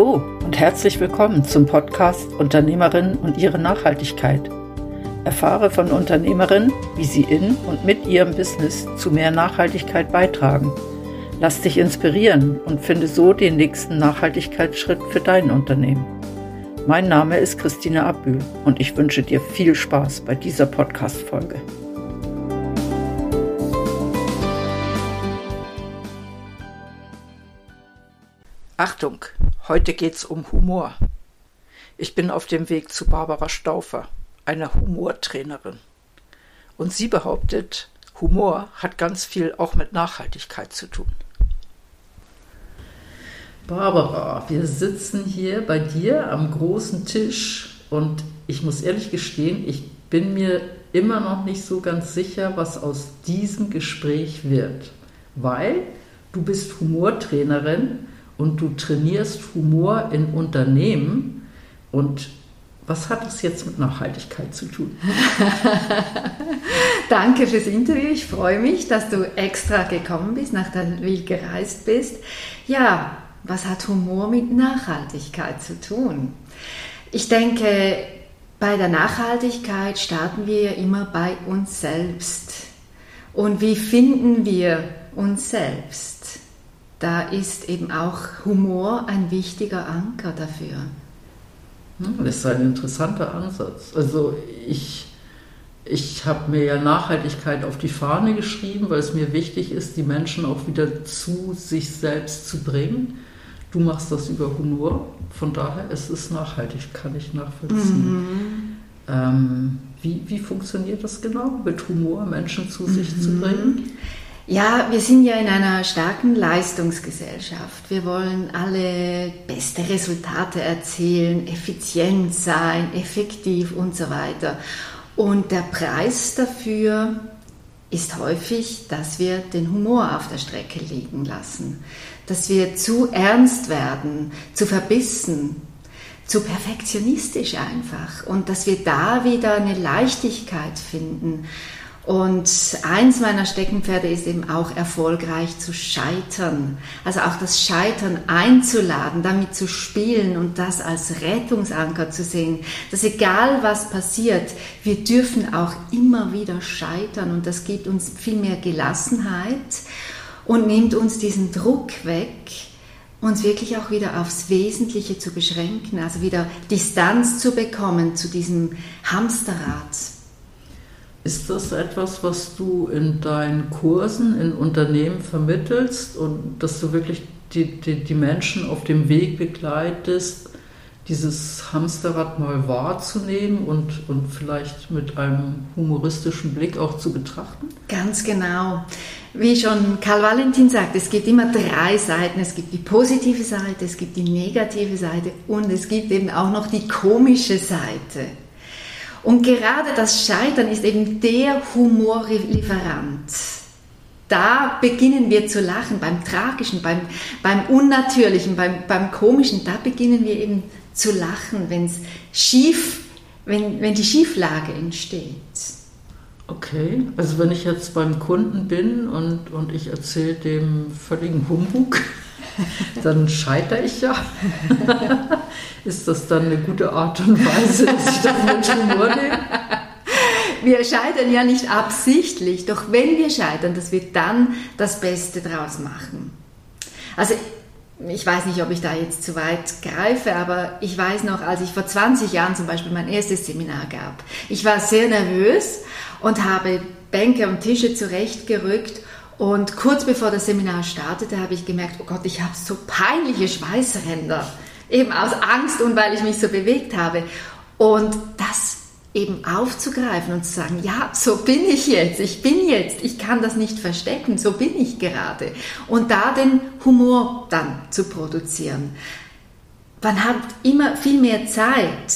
Hallo und herzlich willkommen zum Podcast Unternehmerinnen und ihre Nachhaltigkeit. Erfahre von Unternehmerinnen, wie sie in und mit ihrem Business zu mehr Nachhaltigkeit beitragen. Lass dich inspirieren und finde so den nächsten Nachhaltigkeitsschritt für dein Unternehmen. Mein Name ist Christina Abbühl und ich wünsche dir viel Spaß bei dieser Podcast-Folge. Achtung, heute geht's um Humor. Ich bin auf dem Weg zu Barbara Stauffer, einer Humortrainerin. Und sie behauptet, Humor hat ganz viel auch mit Nachhaltigkeit zu tun. Barbara, wir sitzen hier bei dir am großen Tisch und ich muss ehrlich gestehen, ich bin mir immer noch nicht so ganz sicher, was aus diesem Gespräch wird, weil du bist Humortrainerin und du trainierst Humor in Unternehmen und was hat das jetzt mit Nachhaltigkeit zu tun? Danke fürs Interview. Ich freue mich, dass du extra gekommen bist, nach Danville gereist bist. Ja, was hat Humor mit Nachhaltigkeit zu tun? Ich denke, bei der Nachhaltigkeit starten wir ja immer bei uns selbst. Und wie finden wir uns selbst? Da ist eben auch Humor ein wichtiger Anker dafür. Das ist ein interessanter Ansatz. Also ich, ich habe mir ja Nachhaltigkeit auf die Fahne geschrieben, weil es mir wichtig ist, die Menschen auch wieder zu sich selbst zu bringen. Du machst das über Humor, von daher ist es nachhaltig, kann ich nachvollziehen. Mhm. Ähm, wie, wie funktioniert das genau, mit Humor Menschen zu sich mhm. zu bringen? Ja, wir sind ja in einer starken Leistungsgesellschaft. Wir wollen alle beste Resultate erzielen, effizient sein, effektiv und so weiter. Und der Preis dafür ist häufig, dass wir den Humor auf der Strecke liegen lassen, dass wir zu ernst werden, zu verbissen, zu perfektionistisch einfach und dass wir da wieder eine Leichtigkeit finden und eins meiner Steckenpferde ist eben auch erfolgreich zu scheitern. Also auch das Scheitern einzuladen, damit zu spielen und das als Rettungsanker zu sehen. Dass egal was passiert, wir dürfen auch immer wieder scheitern und das gibt uns viel mehr Gelassenheit und nimmt uns diesen Druck weg, uns wirklich auch wieder aufs Wesentliche zu beschränken, also wieder Distanz zu bekommen zu diesem Hamsterrad. Ist das etwas, was du in deinen Kursen in Unternehmen vermittelst und dass du wirklich die, die, die Menschen auf dem Weg begleitest, dieses Hamsterrad mal wahrzunehmen und, und vielleicht mit einem humoristischen Blick auch zu betrachten? Ganz genau. Wie schon Karl Valentin sagt, es gibt immer drei Seiten. Es gibt die positive Seite, es gibt die negative Seite und es gibt eben auch noch die komische Seite. Und gerade das Scheitern ist eben der Humorlieferant. Da beginnen wir zu lachen, beim Tragischen, beim, beim Unnatürlichen, beim, beim Komischen, da beginnen wir eben zu lachen, wenn's schief, wenn, wenn die Schieflage entsteht. Okay, also wenn ich jetzt beim Kunden bin und, und ich erzähle dem völligen Humbug, dann scheitere ich ja. Ist das dann eine gute Art und Weise, dass ich das mit nehme? Wir scheitern ja nicht absichtlich, doch wenn wir scheitern, dass wir dann das Beste draus machen. Also ich weiß nicht, ob ich da jetzt zu weit greife, aber ich weiß noch, als ich vor 20 Jahren zum Beispiel mein erstes Seminar gab, ich war sehr nervös und habe Bänke und Tische zurechtgerückt und kurz bevor das Seminar startete, habe ich gemerkt, oh Gott, ich habe so peinliche Schweißränder. Eben aus Angst und weil ich mich so bewegt habe. Und das eben aufzugreifen und zu sagen, ja, so bin ich jetzt, ich bin jetzt, ich kann das nicht verstecken, so bin ich gerade. Und da den Humor dann zu produzieren. Man hat immer viel mehr Zeit,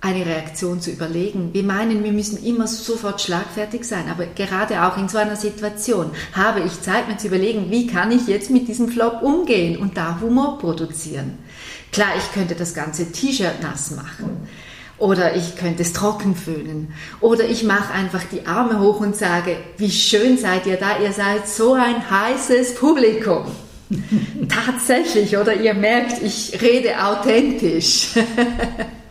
eine Reaktion zu überlegen. Wir meinen, wir müssen immer sofort schlagfertig sein, aber gerade auch in so einer Situation habe ich Zeit, mir zu überlegen, wie kann ich jetzt mit diesem Flop umgehen und da Humor produzieren. Klar, ich könnte das ganze T-Shirt nass machen. Oder ich könnte es trocken föhnen. Oder ich mache einfach die Arme hoch und sage, wie schön seid ihr da, ihr seid so ein heißes Publikum. Tatsächlich, oder ihr merkt, ich rede authentisch.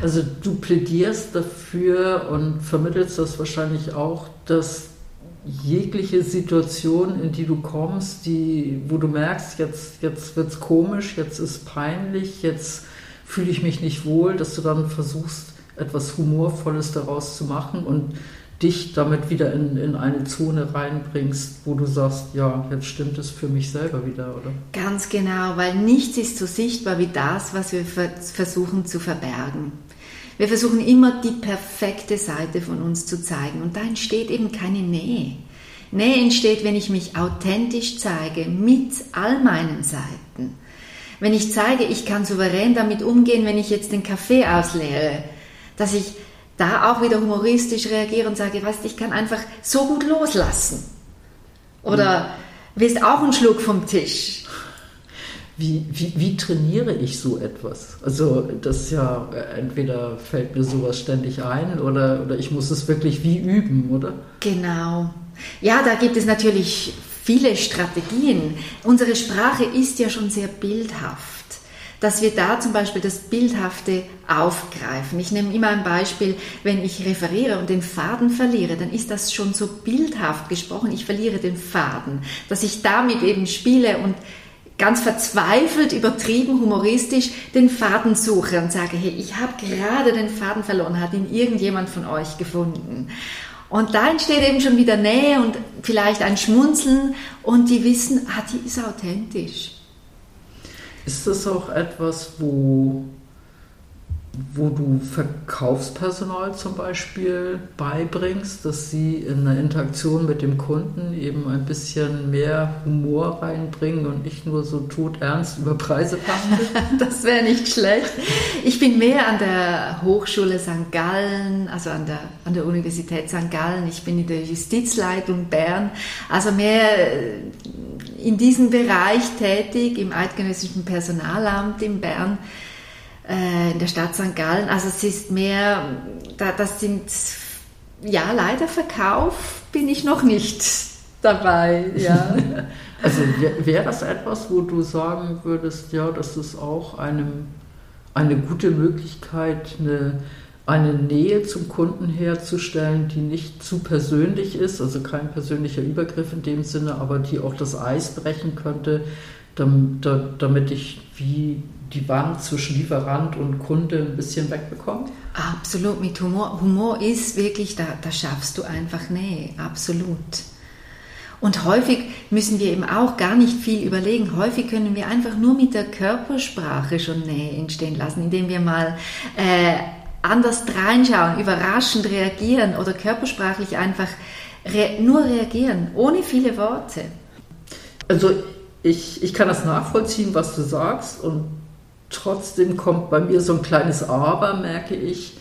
also du plädierst dafür und vermittelst das wahrscheinlich auch, dass jegliche Situation, in die du kommst, die, wo du merkst, jetzt, jetzt wird es komisch, jetzt ist peinlich, jetzt fühle ich mich nicht wohl, dass du dann versuchst, etwas Humorvolles daraus zu machen und dich damit wieder in, in eine Zone reinbringst, wo du sagst, ja, jetzt stimmt es für mich selber wieder, oder? Ganz genau, weil nichts ist so sichtbar wie das, was wir versuchen zu verbergen. Wir versuchen immer die perfekte Seite von uns zu zeigen und da entsteht eben keine Nähe. Nähe entsteht, wenn ich mich authentisch zeige mit all meinen Seiten. Wenn ich zeige, ich kann souverän damit umgehen, wenn ich jetzt den Kaffee ausleere, dass ich da auch wieder humoristisch reagiere und sage, weißt, ich kann einfach so gut loslassen. Oder mhm. willst auch einen Schluck vom Tisch? Wie, wie, wie trainiere ich so etwas? Also das ist ja, entweder fällt mir sowas ständig ein oder, oder ich muss es wirklich wie üben, oder? Genau. Ja, da gibt es natürlich viele Strategien. Unsere Sprache ist ja schon sehr bildhaft dass wir da zum Beispiel das Bildhafte aufgreifen. Ich nehme immer ein Beispiel, wenn ich referiere und den Faden verliere, dann ist das schon so bildhaft gesprochen, ich verliere den Faden, dass ich damit eben spiele und ganz verzweifelt, übertrieben, humoristisch den Faden suche und sage, hey, ich habe gerade den Faden verloren, hat ihn irgendjemand von euch gefunden. Und da entsteht eben schon wieder Nähe und vielleicht ein Schmunzeln und die wissen, ah, die ist authentisch. Ist das auch etwas, wo wo du Verkaufspersonal zum Beispiel beibringst, dass sie in der Interaktion mit dem Kunden eben ein bisschen mehr Humor reinbringen und nicht nur so todernst über Preise verhandeln? das wäre nicht schlecht. Ich bin mehr an der Hochschule St. Gallen, also an der, an der Universität St. Gallen. Ich bin in der Justizleitung Bern, also mehr in diesem Bereich tätig, im Eidgenössischen Personalamt in Bern äh, in der Stadt St. Gallen. Also es ist mehr, das sind, ja, leider Verkauf bin ich noch nicht dabei. Ja. also wäre das etwas, wo du sagen würdest, ja, das ist auch einem, eine gute Möglichkeit, eine, eine Nähe zum Kunden herzustellen, die nicht zu persönlich ist, also kein persönlicher Übergriff in dem Sinne, aber die auch das Eis brechen könnte, damit ich wie die Wand zwischen Lieferant und Kunde ein bisschen wegbekommt? Absolut, mit Humor. Humor ist wirklich, da, da schaffst du einfach Nähe, absolut. Und häufig müssen wir eben auch gar nicht viel überlegen. Häufig können wir einfach nur mit der Körpersprache schon Nähe entstehen lassen, indem wir mal äh, anders reinschauen, überraschend reagieren oder körpersprachlich einfach re nur reagieren, ohne viele Worte. Also ich, ich kann das nachvollziehen, was du sagst und trotzdem kommt bei mir so ein kleines Aber, merke ich.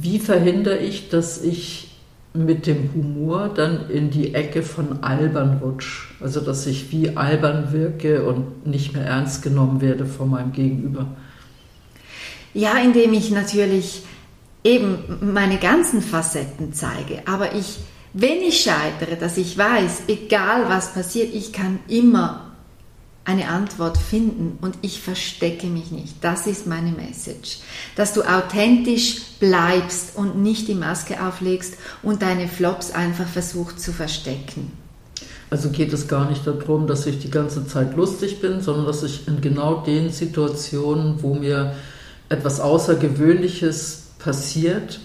Wie verhindere ich, dass ich mit dem Humor dann in die Ecke von albern rutsche? Also, dass ich wie albern wirke und nicht mehr ernst genommen werde von meinem Gegenüber. Ja, indem ich natürlich eben meine ganzen Facetten zeige, aber ich, wenn ich scheitere, dass ich weiß, egal was passiert, ich kann immer eine Antwort finden und ich verstecke mich nicht. Das ist meine Message. Dass du authentisch bleibst und nicht die Maske auflegst und deine Flops einfach versuchst zu verstecken. Also geht es gar nicht darum, dass ich die ganze Zeit lustig bin, sondern dass ich in genau den Situationen, wo mir etwas Außergewöhnliches passiert,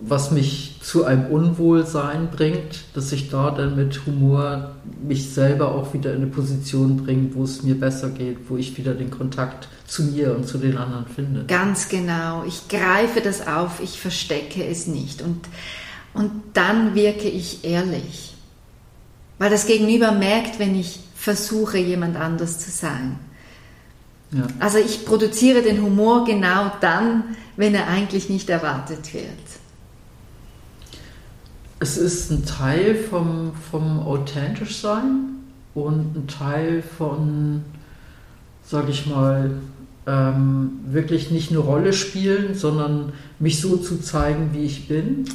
was mich zu einem Unwohlsein bringt, dass ich da dann mit Humor mich selber auch wieder in eine Position bringe, wo es mir besser geht, wo ich wieder den Kontakt zu mir und zu den anderen finde. Ganz genau. Ich greife das auf, ich verstecke es nicht und, und dann wirke ich ehrlich. Weil das Gegenüber merkt, wenn ich versuche, jemand anders zu sein. Ja. Also ich produziere den Humor genau dann, wenn er eigentlich nicht erwartet wird es ist ein Teil vom, vom authentisch sein und ein Teil von, sage ich mal, ähm, wirklich nicht eine Rolle spielen, sondern mich so zu zeigen, wie ich bin.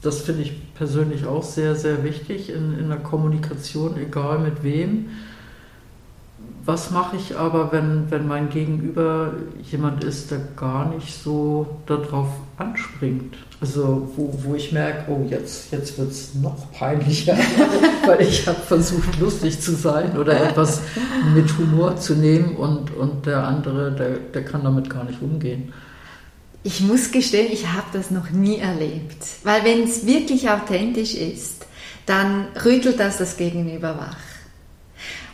Das finde ich persönlich auch sehr, sehr wichtig in, in der Kommunikation, egal mit wem. Was mache ich aber, wenn, wenn mein Gegenüber jemand ist, der gar nicht so darauf anspringt? Also wo, wo ich merke, oh, jetzt, jetzt wird es noch peinlicher, weil ich habe versucht, lustig zu sein oder etwas mit Humor zu nehmen und, und der andere, der, der kann damit gar nicht umgehen. Ich muss gestehen, ich habe das noch nie erlebt. Weil wenn es wirklich authentisch ist, dann rüttelt das das Gegenüber wach.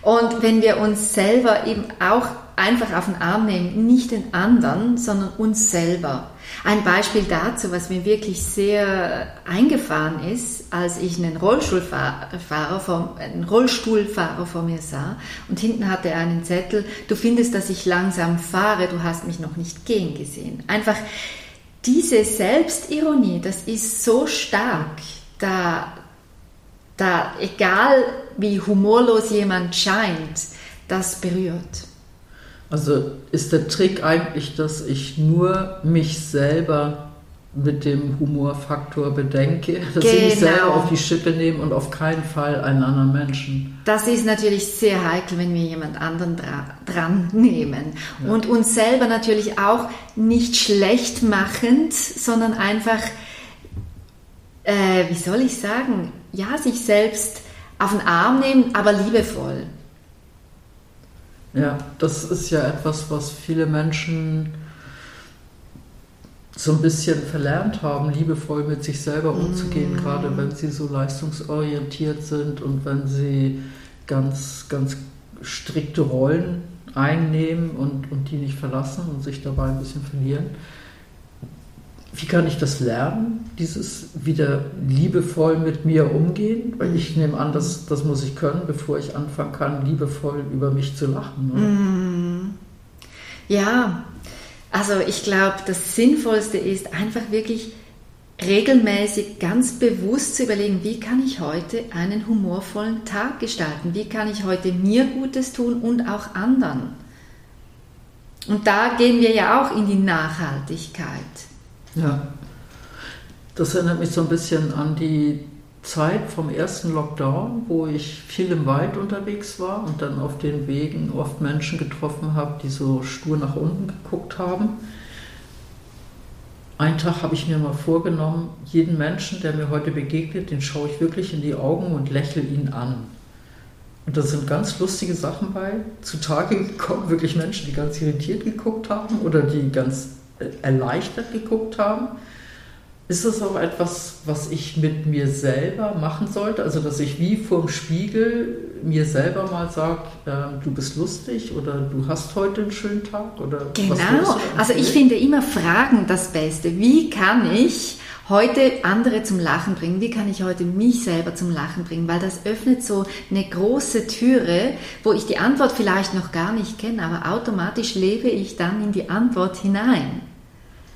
Und wenn wir uns selber eben auch einfach auf den Arm nehmen, nicht den anderen, sondern uns selber. Ein Beispiel dazu, was mir wirklich sehr eingefahren ist, als ich einen Rollstuhlfahrer vor, einen Rollstuhlfahrer vor mir sah und hinten hatte er einen Zettel, du findest, dass ich langsam fahre, du hast mich noch nicht gehen gesehen. Einfach diese Selbstironie, das ist so stark, da, da egal wie humorlos jemand scheint, das berührt. Also ist der Trick eigentlich, dass ich nur mich selber mit dem Humorfaktor bedenke, dass genau. ich mich selber genau. auf die Schippe nehme und auf keinen Fall einen anderen Menschen. Das ist natürlich sehr heikel, wenn wir jemand anderen dra dran nehmen. Ja. Und uns selber natürlich auch nicht schlecht machend, sondern einfach, äh, wie soll ich sagen, ja, sich selbst auf den Arm nehmen, aber liebevoll. Ja, das ist ja etwas, was viele Menschen so ein bisschen verlernt haben, liebevoll mit sich selber umzugehen, mm. gerade wenn sie so leistungsorientiert sind und wenn sie ganz, ganz strikte Rollen einnehmen und, und die nicht verlassen und sich dabei ein bisschen verlieren. Wie kann ich das lernen, dieses wieder liebevoll mit mir umgehen? Weil ich nehme an, das, das muss ich können, bevor ich anfangen kann, liebevoll über mich zu lachen. Mm. Ja, also ich glaube, das Sinnvollste ist einfach wirklich regelmäßig ganz bewusst zu überlegen, wie kann ich heute einen humorvollen Tag gestalten? Wie kann ich heute mir Gutes tun und auch anderen? Und da gehen wir ja auch in die Nachhaltigkeit. Ja, das erinnert mich so ein bisschen an die Zeit vom ersten Lockdown, wo ich viel im Wald unterwegs war und dann auf den Wegen oft Menschen getroffen habe, die so stur nach unten geguckt haben. Einen Tag habe ich mir mal vorgenommen, jeden Menschen, der mir heute begegnet, den schaue ich wirklich in die Augen und lächle ihn an. Und da sind ganz lustige Sachen bei zutage gekommen, wirklich Menschen, die ganz irritiert geguckt haben oder die ganz erleichtert geguckt haben. Ist das auch etwas, was ich mit mir selber machen sollte? Also, dass ich wie vorm Spiegel mir selber mal sage, äh, du bist lustig oder du hast heute einen schönen Tag? Oder genau, also ich finde immer Fragen das Beste. Wie kann ich heute andere zum Lachen bringen? Wie kann ich heute mich selber zum Lachen bringen? Weil das öffnet so eine große Türe, wo ich die Antwort vielleicht noch gar nicht kenne, aber automatisch lebe ich dann in die Antwort hinein.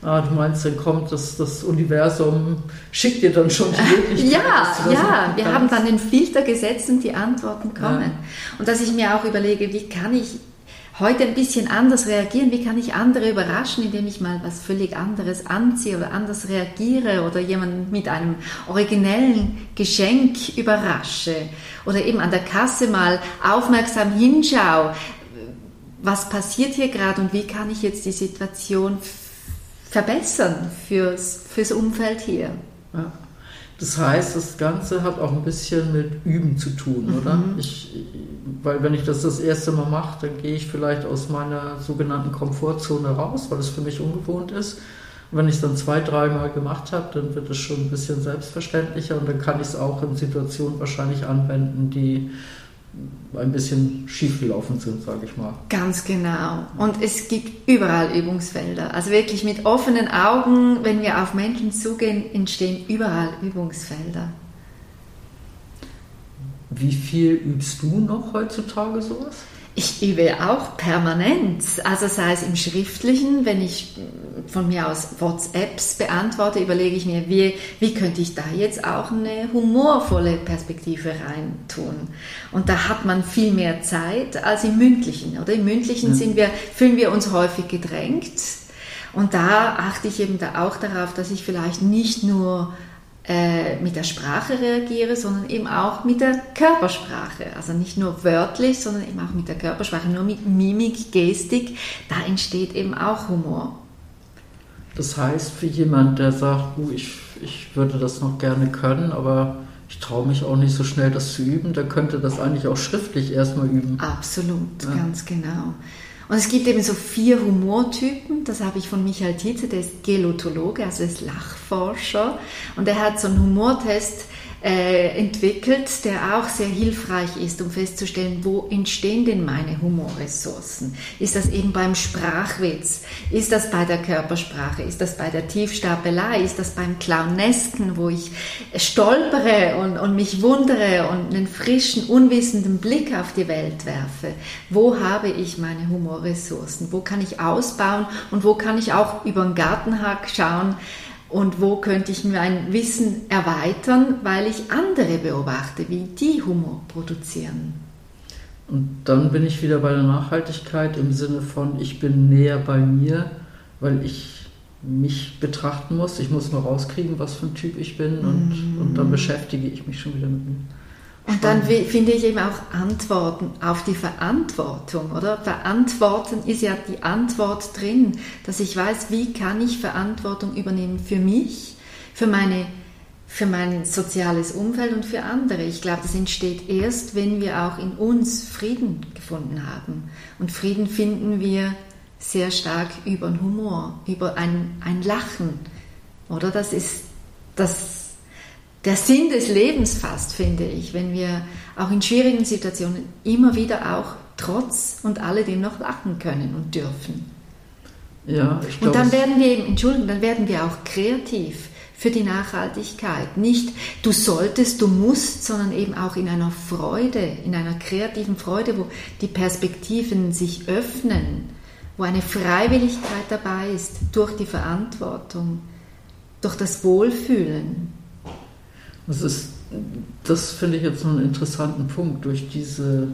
Ah, du meinst, dann kommt das, das Universum, schickt dir dann schon die Möglichkeit. ja, ja, wir haben dann den Filter gesetzt und die Antworten kommen. Ja. Und dass ich mir auch überlege, wie kann ich heute ein bisschen anders reagieren? Wie kann ich andere überraschen, indem ich mal was völlig anderes anziehe oder anders reagiere oder jemanden mit einem originellen Geschenk überrasche oder eben an der Kasse mal aufmerksam hinschaue? Was passiert hier gerade und wie kann ich jetzt die Situation verbessern fürs, fürs Umfeld hier? Ja. Das heißt, das Ganze hat auch ein bisschen mit Üben zu tun, mhm. oder? Ich, weil wenn ich das das erste Mal mache, dann gehe ich vielleicht aus meiner sogenannten Komfortzone raus, weil es für mich ungewohnt ist. Und wenn ich es dann zwei, dreimal gemacht habe, dann wird es schon ein bisschen selbstverständlicher und dann kann ich es auch in Situationen wahrscheinlich anwenden, die ein bisschen schief gelaufen sind, sage ich mal. Ganz genau. Und es gibt überall Übungsfelder. Also wirklich mit offenen Augen, wenn wir auf Menschen zugehen, entstehen überall Übungsfelder. Wie viel übst du noch heutzutage sowas? Ich übe auch permanent, also sei es im Schriftlichen, wenn ich von mir aus WhatsApps beantworte, überlege ich mir, wie, wie könnte ich da jetzt auch eine humorvolle Perspektive reintun. Und da hat man viel mehr Zeit als im Mündlichen. Oder im Mündlichen ja. sind wir, fühlen wir uns häufig gedrängt. Und da achte ich eben da auch darauf, dass ich vielleicht nicht nur äh, mit der Sprache reagiere, sondern eben auch mit der Körpersprache. Also nicht nur wörtlich, sondern eben auch mit der Körpersprache, nur mit Mimik, Gestik, da entsteht eben auch Humor. Das heißt, für jemand, der sagt, uh, ich, ich würde das noch gerne können, aber ich traue mich auch nicht so schnell, das zu üben, der könnte das eigentlich auch schriftlich erstmal üben. Absolut, ja. ganz genau. Und es gibt eben so vier Humortypen. Das habe ich von Michael Tietze, der ist Gelotologe, also ist Lachforscher. Und er hat so einen Humortest äh, entwickelt, der auch sehr hilfreich ist, um festzustellen, wo entstehen denn meine Humorressourcen? Ist das eben beim Sprachwitz? Ist das bei der Körpersprache? Ist das bei der Tiefstapelei? Ist das beim Clownesken, wo ich stolpere und, und mich wundere und einen frischen, unwissenden Blick auf die Welt werfe? Wo habe ich meine Humorressourcen? Wo kann ich ausbauen und wo kann ich auch über den Gartenhack schauen, und wo könnte ich mein Wissen erweitern, weil ich andere beobachte, wie die Humor produzieren. Und dann bin ich wieder bei der Nachhaltigkeit im Sinne von, ich bin näher bei mir, weil ich mich betrachten muss. Ich muss mal rauskriegen, was für ein Typ ich bin und, mm. und dann beschäftige ich mich schon wieder mit mir. Und dann finde ich eben auch Antworten auf die Verantwortung, oder? Verantworten ist ja die Antwort drin, dass ich weiß, wie kann ich Verantwortung übernehmen für mich, für meine für mein soziales Umfeld und für andere. Ich glaube, das entsteht erst, wenn wir auch in uns Frieden gefunden haben. Und Frieden finden wir sehr stark über den Humor, über ein, ein Lachen. Oder das ist das der Sinn des Lebens fast, finde ich, wenn wir auch in schwierigen Situationen immer wieder auch trotz und alledem noch lachen können und dürfen. Ja, ich glaube. Und dann werden wir eben, Entschuldigung, dann werden wir auch kreativ für die Nachhaltigkeit. Nicht du solltest, du musst, sondern eben auch in einer Freude, in einer kreativen Freude, wo die Perspektiven sich öffnen, wo eine Freiwilligkeit dabei ist durch die Verantwortung, durch das Wohlfühlen. Das ist, das finde ich jetzt so einen interessanten Punkt. Durch diese,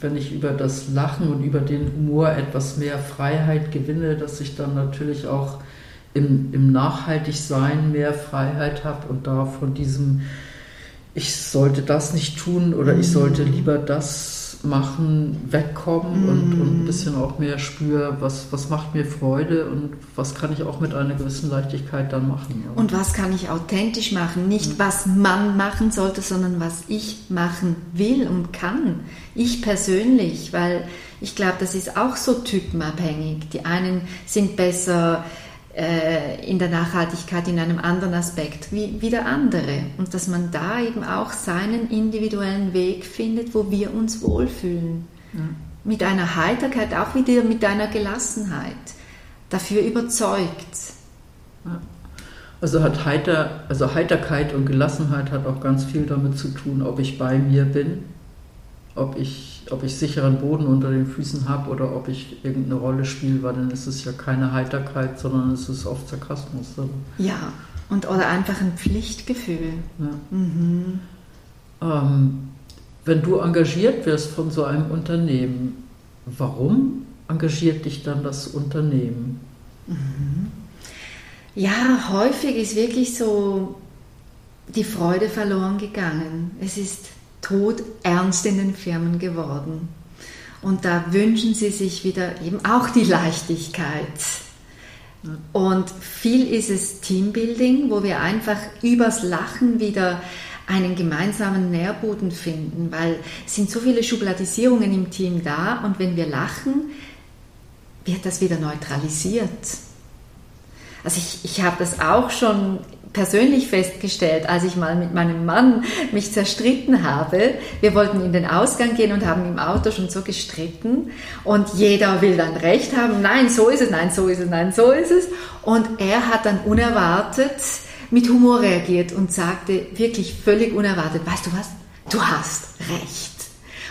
wenn ich über das Lachen und über den Humor etwas mehr Freiheit gewinne, dass ich dann natürlich auch im, im Nachhaltigsein mehr Freiheit habe und da von diesem, ich sollte das nicht tun oder ich sollte lieber das machen, wegkommen mm. und, und, ein bisschen auch mehr spüre, was, was macht mir Freude und was kann ich auch mit einer gewissen Leichtigkeit dann machen. Ja. Und was kann ich authentisch machen? Nicht mm. was man machen sollte, sondern was ich machen will und kann. Ich persönlich, weil ich glaube, das ist auch so typenabhängig. Die einen sind besser in der Nachhaltigkeit in einem anderen Aspekt wie, wie der andere. Und dass man da eben auch seinen individuellen Weg findet, wo wir uns wohlfühlen. Ja. Mit einer Heiterkeit, auch wieder mit einer Gelassenheit. Dafür überzeugt. Ja. Also hat Heiter, also Heiterkeit und Gelassenheit hat auch ganz viel damit zu tun, ob ich bei mir bin, ob ich ob ich sicheren Boden unter den Füßen habe oder ob ich irgendeine Rolle spiele, weil dann ist es ja keine Heiterkeit, sondern es ist oft Sarkasmus. Oder? Ja, und oder einfach ein Pflichtgefühl. Ja. Mhm. Ähm, wenn du engagiert wirst von so einem Unternehmen, warum engagiert dich dann das Unternehmen? Mhm. Ja, häufig ist wirklich so die Freude verloren gegangen. Es ist Tod ernst in den Firmen geworden. Und da wünschen sie sich wieder eben auch die Leichtigkeit. Und viel ist es Teambuilding, wo wir einfach übers Lachen wieder einen gemeinsamen Nährboden finden, weil es sind so viele Schubladisierungen im Team da und wenn wir lachen, wird das wieder neutralisiert. Also ich, ich habe das auch schon persönlich festgestellt, als ich mal mit meinem Mann mich zerstritten habe. Wir wollten in den Ausgang gehen und haben im Auto schon so gestritten und jeder will dann recht haben. Nein, so ist es, nein, so ist es, nein, so ist es. Und er hat dann unerwartet mit Humor reagiert und sagte wirklich völlig unerwartet, weißt du was, du hast recht.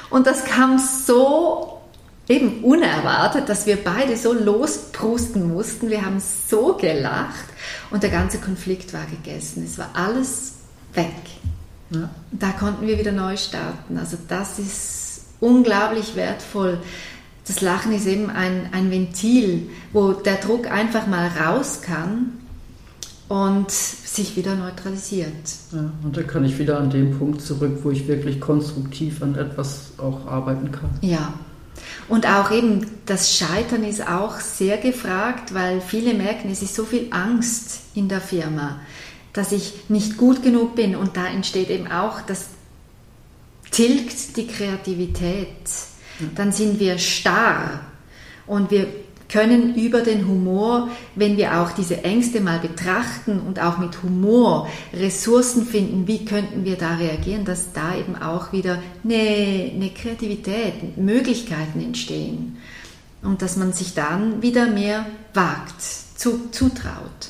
Und das kam so eben unerwartet, dass wir beide so losprusten mussten. Wir haben so gelacht und der ganze Konflikt war gegessen. Es war alles weg. Ja. Da konnten wir wieder neu starten. Also das ist unglaublich wertvoll. Das Lachen ist eben ein, ein Ventil, wo der Druck einfach mal raus kann und sich wieder neutralisiert. Ja, und da kann ich wieder an den Punkt zurück, wo ich wirklich konstruktiv an etwas auch arbeiten kann. Ja. Und auch eben das Scheitern ist auch sehr gefragt, weil viele merken, es ist so viel Angst in der Firma, dass ich nicht gut genug bin. Und da entsteht eben auch, das tilgt die Kreativität. Dann sind wir starr und wir können über den Humor, wenn wir auch diese Ängste mal betrachten und auch mit Humor Ressourcen finden, wie könnten wir da reagieren, dass da eben auch wieder eine, eine Kreativität, Möglichkeiten entstehen und dass man sich dann wieder mehr wagt, zu, zutraut.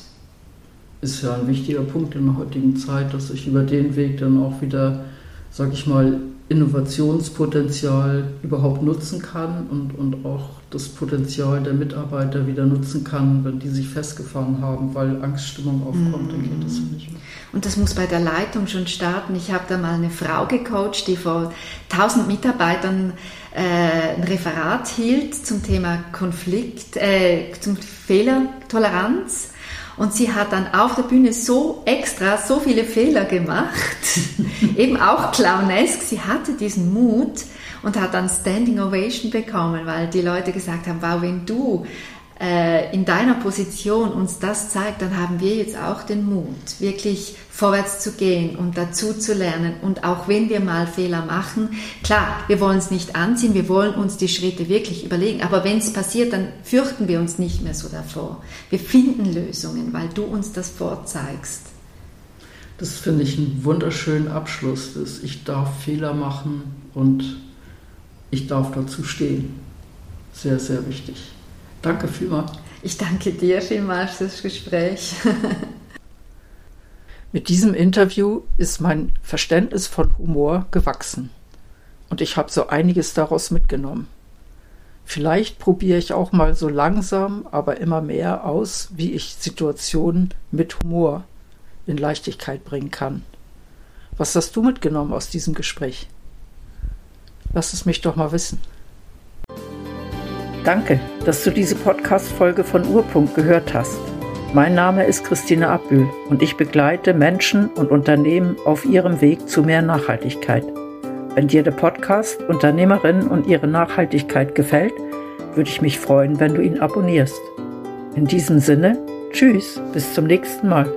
Ist ja ein wichtiger Punkt in der heutigen Zeit, dass ich über den Weg dann auch wieder, sag ich mal, Innovationspotenzial überhaupt nutzen kann und, und auch das Potenzial der Mitarbeiter wieder nutzen kann, wenn die sich festgefahren haben, weil Angststimmung aufkommt, mm. dann geht das nicht mehr. Und das muss bei der Leitung schon starten. Ich habe da mal eine Frau gecoacht, die vor 1000 Mitarbeitern äh, ein Referat hielt zum Thema Konflikt, äh, zum Fehlertoleranz. Und sie hat dann auf der Bühne so extra so viele Fehler gemacht, eben auch clownesk. Sie hatte diesen Mut und hat dann Standing Ovation bekommen, weil die Leute gesagt haben, wow, wenn du äh, in deiner Position uns das zeigt, dann haben wir jetzt auch den Mut, wirklich vorwärts zu gehen und dazu zu lernen. Und auch wenn wir mal Fehler machen, klar, wir wollen es nicht anziehen, wir wollen uns die Schritte wirklich überlegen. Aber wenn es passiert, dann fürchten wir uns nicht mehr so davor. Wir finden Lösungen, weil du uns das vorzeigst. Das finde ich einen wunderschönen Abschluss. Dass ich darf Fehler machen und ich darf dazu stehen. Sehr, sehr wichtig. Danke vielmals. Ich danke dir vielmals für das Gespräch. Mit diesem Interview ist mein Verständnis von Humor gewachsen. Und ich habe so einiges daraus mitgenommen. Vielleicht probiere ich auch mal so langsam, aber immer mehr aus, wie ich Situationen mit Humor in Leichtigkeit bringen kann. Was hast du mitgenommen aus diesem Gespräch? Lass es mich doch mal wissen. Danke, dass du diese Podcast-Folge von Urpunkt gehört hast. Mein Name ist Christine Abbühl und ich begleite Menschen und Unternehmen auf ihrem Weg zu mehr Nachhaltigkeit. Wenn dir der Podcast Unternehmerinnen und ihre Nachhaltigkeit gefällt, würde ich mich freuen, wenn du ihn abonnierst. In diesem Sinne, tschüss, bis zum nächsten Mal.